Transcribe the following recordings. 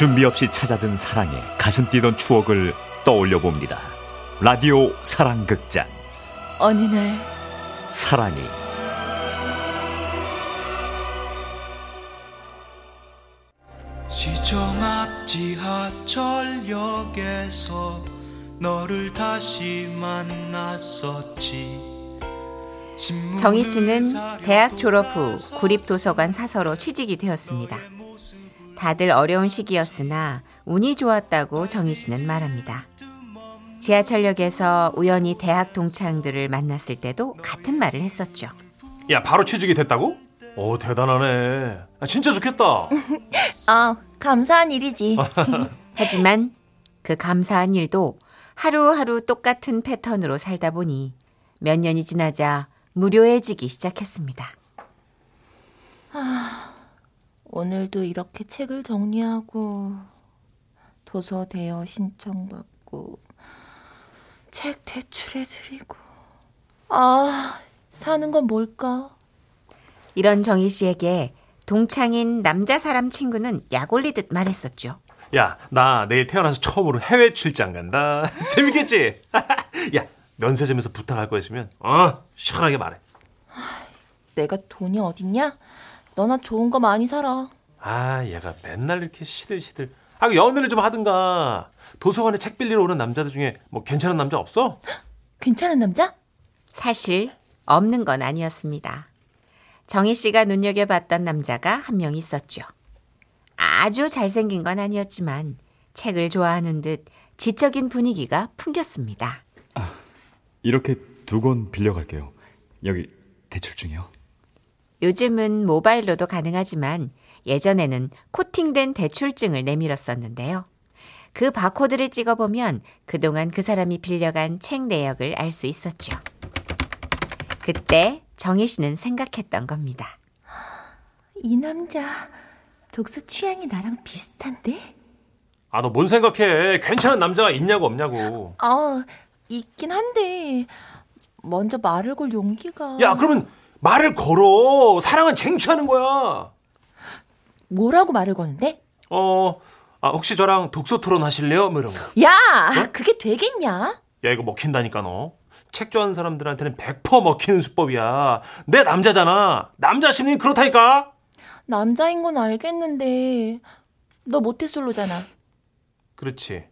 준비 없이 찾아든 사랑에 가슴 뛰던 추억을 떠올려 봅니다. 라디오 사랑극장. 어느 날 사랑이 시청 앞 지하철역에서 너를 다시 만났었지 정희 씨는 대학 졸업 후 구립도서관 사서로 취직이 되었습니다. 다들 어려운 시기였으나 운이 좋았다고 정희 씨는 말합니다. 지하철역에서 우연히 대학 동창들을 만났을 때도 같은 말을 했었죠. 야, 바로 취직이 됐다고? 오, 대단하네. 아, 진짜 좋겠다. 아, 감사한 일이지. 하지만 그 감사한 일도 하루하루 똑같은 패턴으로 살다 보니 몇 년이 지나자 무료해지기 시작했습니다. 아, 오늘도 이렇게 책을 정리하고 도서 대여 신청받고 책 대출해드리고 아 사는 건 뭘까? 이런 정희 씨에게 동창인 남자 사람 친구는 약 올리듯 말했었죠. 야, 나 내일 태어나서 처음으로 해외 출장 간다. 재밌겠지? 야, 면세점에서 부탁할 거 있으면 어 시원하게 말해. 내가 돈이 어딨냐? 너나 좋은 거 많이 사라. 아, 얘가 맨날 이렇게 시들시들. 아, 그 연애를 좀 하든가. 도서관에 책 빌리러 오는 남자들 중에 뭐 괜찮은 남자 없어? 괜찮은 남자? 사실 없는 건 아니었습니다. 정희 씨가 눈여겨봤던 남자가 한 명 있었죠. 아주 잘생긴 건 아니었지만 책을 좋아하는 듯 지적인 분위기가 풍겼습니다. 아, 이렇게 두 권 빌려갈게요. 여기 대출 중이요. 요즘은 모바일로도 가능하지만 예전에는 코팅된 대출증을 내밀었었는데요. 그 바코드를 찍어보면 그동안 그 사람이 빌려간 책 내역을 알 수 있었죠. 그때 정희 씨는 생각했던 겁니다. 이 남자 독서 취향이 나랑 비슷한데? 아, 너 뭔 생각해? 괜찮은 남자가 있냐고 없냐고. 아, 있긴 한데 먼저 말을 걸 용기가. 야, 그러면 말을 걸어. 사랑은 쟁취하는 거야. 뭐라고 말을 거는데? 어, 아, 혹시 저랑 독서 토론 하실래요? 뭐 이런 거. 야, 그게 되겠냐? 야, 이거 먹힌다니까, 너. 책 좋아하는 사람들한테는 100% 먹히는 수법이야. 내 남자잖아. 남자 심리는 그렇다니까? 남자인 건 알겠는데, 너 모태솔로잖아. 그렇지.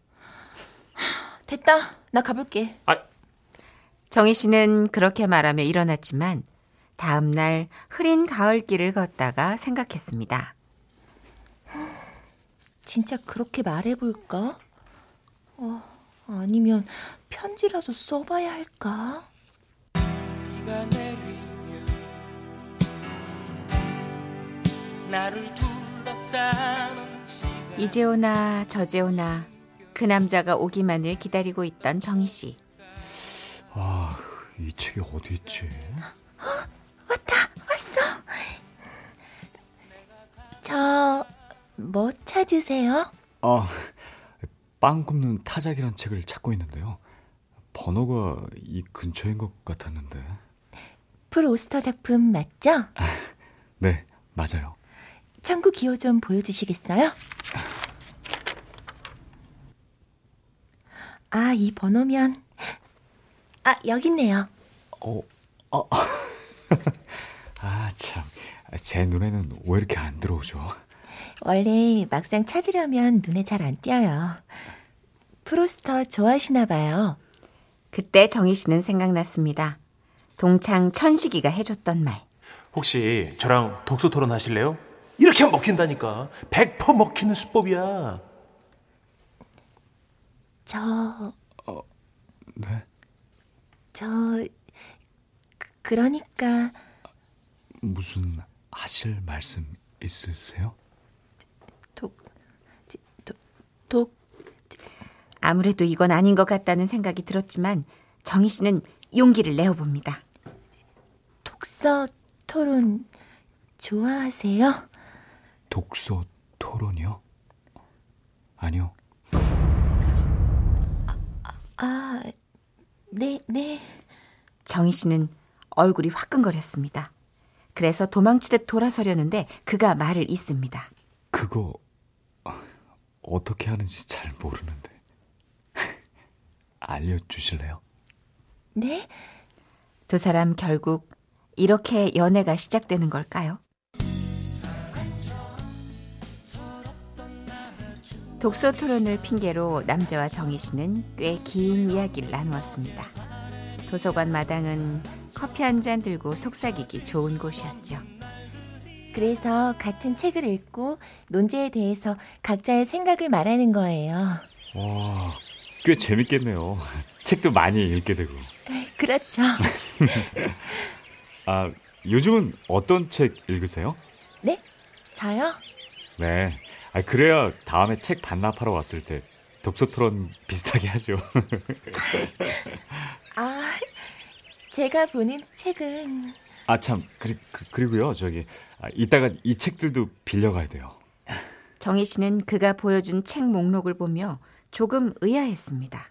됐다. 나 가볼게. 아, 정희 씨는 그렇게 말하며 일어났지만, 다음날 흐린 가을길을 걷다가 생각했습니다. 진짜 그렇게 말해볼까? 어, 아니면 편지라도 써봐야 할까? 비가 내리면 나를 둘러싸는 이제 오나 저제 오나 그 남자가 오기만을 기다리고 있던 정희 씨. 아, 이 책이 어디 있지? 저, 뭐 찾으세요? 아, 빵 굽는 타작이란 책을 찾고 있는데요. 번호가 이 근처인 것 같았는데. 프로스터 작품 맞죠? 네, 맞아요. 창구 기호 좀 보여주시겠어요? 아, 이 번호면. 아, 여기 있네요. 어, 어. 아, 참. 제 눈에는 왜 이렇게 안 들어오죠? 원래 막상 찾으려면 눈에 잘 안 띄어요. 프로스터 좋아하시나 봐요. 그때 정희 씨는 생각났습니다. 동창 천식이가 해줬던 말. 혹시 저랑 독서 토론 하실래요? 이렇게 하면 먹힌다니까. 100% 먹히는 수법이야. 저, 네. 저, 그- 그러니까 무슨 하실 말씀 있으세요? 독, 지- 독, 독, 아무래도 이건 아닌 것 같다는 생각이 들었지만 정희 씨는 용기를 내어 봅니다. 독서 토론 좋아하세요? 독서 토론이요? 아니요. 아, 네, 네. 정희 씨는 얼굴이 화끈거렸습니다. 그래서 도망치듯 돌아서려는데 그가 말을 잇습니다. 그거 어떻게 하는지 잘 모르는데. 알려주실래요? 네? 두 사람 결국 이렇게 연애가 시작되는 걸까요? 독서 토론을 핑계로 남자와 정희 씨는 꽤 긴 이야기를 나누었습니다. 도서관 마당은 커피 한 잔 들고 속삭이기 좋은 곳이었죠. 그래서 같은 책을 읽고 논제에 대해서 각자의 생각을 말하는 거예요. 와, 꽤 재밌겠네요. 책도 많이 읽게 되고. 그렇죠. 아, 요즘은 어떤 책 읽으세요? 네? 저요? 네. 아, 그래야 다음에 책 반납하러 왔을 때 독서 토론 비슷하게 하죠. 아, 제가 보는 책은 아, 참. 그리, 그, 그리고요. 저기 아, 이따가 이 책들도 빌려가야 돼요. 정희 씨는 그가 보여준 책 목록을 보며 조금 의아했습니다.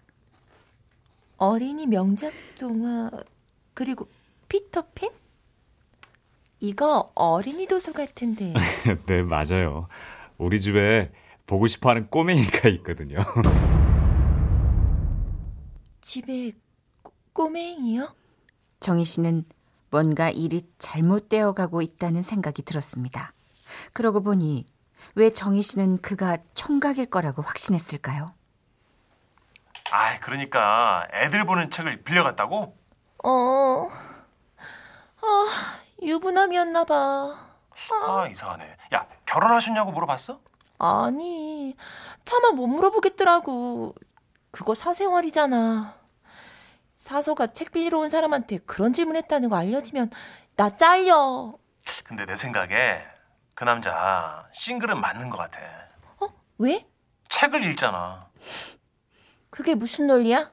어린이 명작 동화 그리고 피터팬? 이거 어린이 도서 같은데. 네, 맞아요. 우리 집에 보고 싶어 하는 꼬맹이가 있거든요. 집에 꼬- 꼬맹이요? 정희 씨는 뭔가 일이 잘못되어 가고 있다는 생각이 들었습니다. 그러고 보니 왜 정희 씨는 그가 총각일 거라고 확신했을까요? 아, 그러니까 애들 보는 책을 빌려갔다고? 어. 아, 유부남이었나 봐. 아, 이상하네. 야, 결혼하셨냐고 물어봤어? 아니, 차마 못 물어보겠더라고. 그거 사생활이잖아. 사소가 책 빌리러 온 사람한테 그런 질문했다는 거 알려지면 나 잘려. 근데 내 생각에 그 남자 싱글은 맞는 것 같아. 왜? 책을 읽잖아. 그게 무슨 논리야?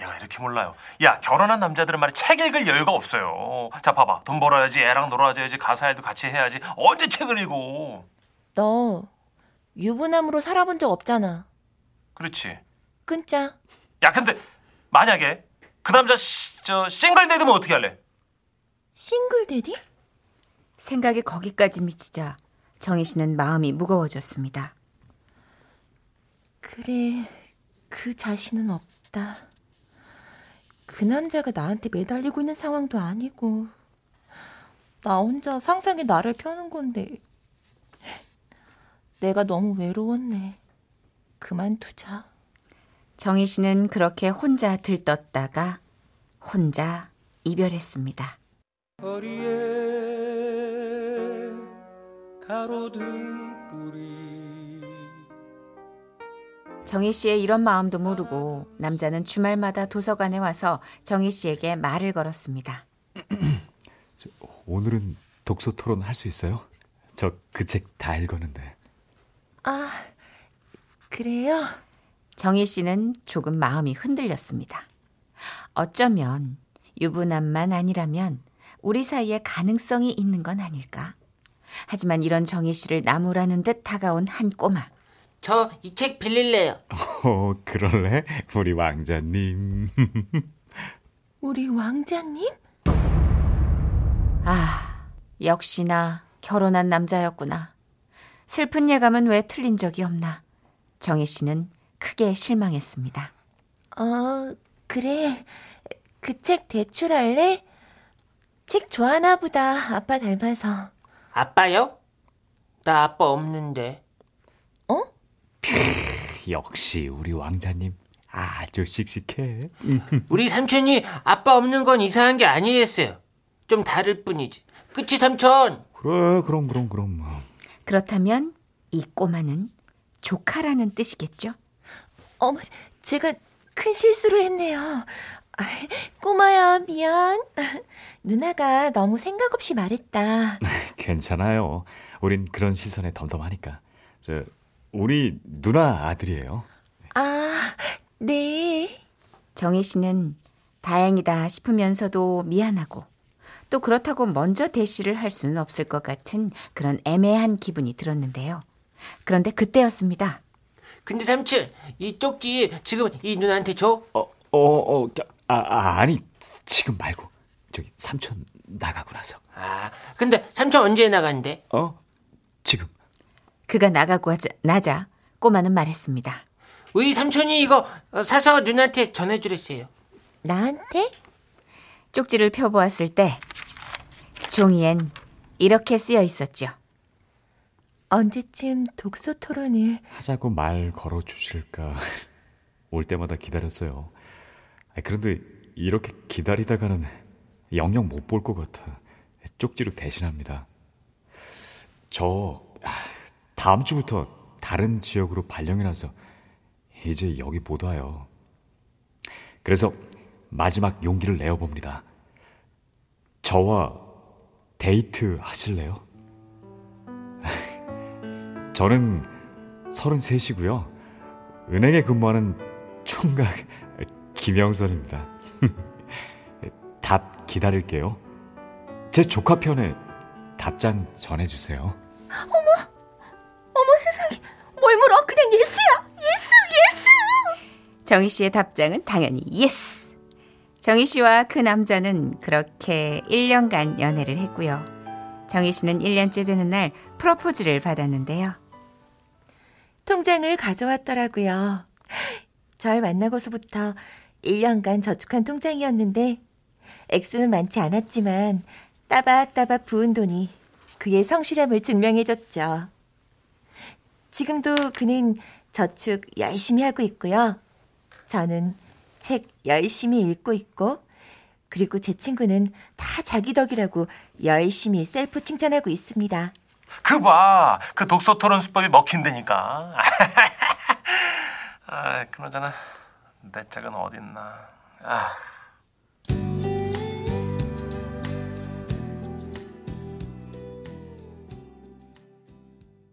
얘가 이렇게 몰라요. 야, 결혼한 남자들은 말이 책 읽을 여유가 없어요. 자, 봐봐. 돈 벌어야지, 애랑 놀아줘야지, 가사일도 같이 해야지. 언제 책을 읽어? 너 유부남으로 살아본 적 없잖아. 그렇지. 끊자. 야, 근데 만약에 그 남자 시- 저 single daddy면 어떻게 할래? single daddy? 생각이 거기까지 미치자 정희 씨는 마음이 무거워졌습니다. 그래, 그 자신은 없다. 그 남자가 나한테 매달리고 있는 상황도 아니고, 나 혼자 상상의 나를 펴는 건데, 내가 너무 외로웠네. 그만두자. 정희 씨는 그렇게 혼자 들떴다가 혼자 이별했습니다. 허리에 가로등 뿔이 정희 씨의 이런 마음도 모르고 남자는 주말마다 도서관에 와서 정희 씨에게 말을 걸었습니다. 오늘은 독서 토론 할 수 있어요? 저 그 책 다 읽었는데. 아, 그래요? 정희 씨는 조금 마음이 흔들렸습니다. 어쩌면 유부남만 아니라면 우리 사이에 가능성이 있는 건 아닐까? 하지만 이런 정희 씨를 나무라는 듯 다가온 한 꼬마. 저 이 책 빌릴래요. 어, 그럴래? 우리 왕자님. 우리 왕자님? 아, 역시나 결혼한 남자였구나. 슬픈 예감은 왜 틀린 적이 없나? 정희 씨는 크게 실망했습니다. 어, 그래. 그 책 대출할래? 책 좋아하나 보다. 아빠 닮아서. 아빠요? 나 아빠 없는데. 어? 역시 우리 왕자님 아주 씩씩해. 우리 삼촌이 아빠 없는 건 이상한 게 아니었어요. 좀 다를 뿐이지. 그치 삼촌? 그래, 그럼 그럼 그럼. 그렇다면 이 꼬마는 조카라는 뜻이겠죠? 어머, 제가 큰 실수를 했네요. 아, 꼬마야, 미안. 누나가 너무 생각 없이 말했다. 괜찮아요. 우린 그런 시선에 덤덤하니까. 저 우리 누나 아들이에요. 아, 네. 정희 씨는 다행이다 싶으면서도 미안하고 또 그렇다고 먼저 대시를 할 수는 없을 것 같은 그런 애매한 기분이 들었는데요. 그런데 그때였습니다. 근데 삼촌 이 쪽지 지금 이 누나한테 줘? 어, 어, 어, 아, 아 아니 지금 말고 저기 삼촌 나가고 나서. 아 근데 삼촌 언제 나간대? 어? 지금. 그가 나가고 하자, 나자 꼬마는 말했습니다. 우리 삼촌이 이거 사서 누나한테 전해주랬어요. 나한테? 쪽지를 펴보았을 때 종이엔 이렇게 쓰여 있었죠. 언제쯤 독서 토론을 하자고 말 걸어 주실까 올 때마다 기다렸어요. 아, 그런데 이렇게 기다리다가는 영영 못 볼 것 같아 쪽지로 대신합니다. 저 아, 다음 주부터 다른 지역으로 발령이 나서 이제 여기 못 와요. 그래서 마지막 용기를 내어 봅니다. 저와 데이트 하실래요? 저는 33이고요. 은행에 근무하는 총각 김영선입니다. 답 기다릴게요. 제 조카 편에 답장 전해주세요. 어머 세상에 뭘 물어 그냥 yes야 yes yes 정희 씨의 답장은 당연히 yes. 정희 씨와 그 남자는 그렇게 1년간 연애를 했고요. 정희 씨는 1년째 되는 날 프로포즈를 받았는데요. 통장을 가져왔더라고요. 절 만나고서부터 1년간 저축한 통장이었는데 액수는 많지 않았지만 따박따박 부은 돈이 그의 성실함을 증명해줬죠. 지금도 그는 저축 열심히 하고 있고요. 저는 책 열심히 읽고 있고 그리고 제 친구는 다 자기 덕이라고 열심히 셀프 칭찬하고 있습니다. 그 봐. 그 독서 토론 수법이 먹힌다니까. 아, 그나저나 내 책은 어딨나. 아.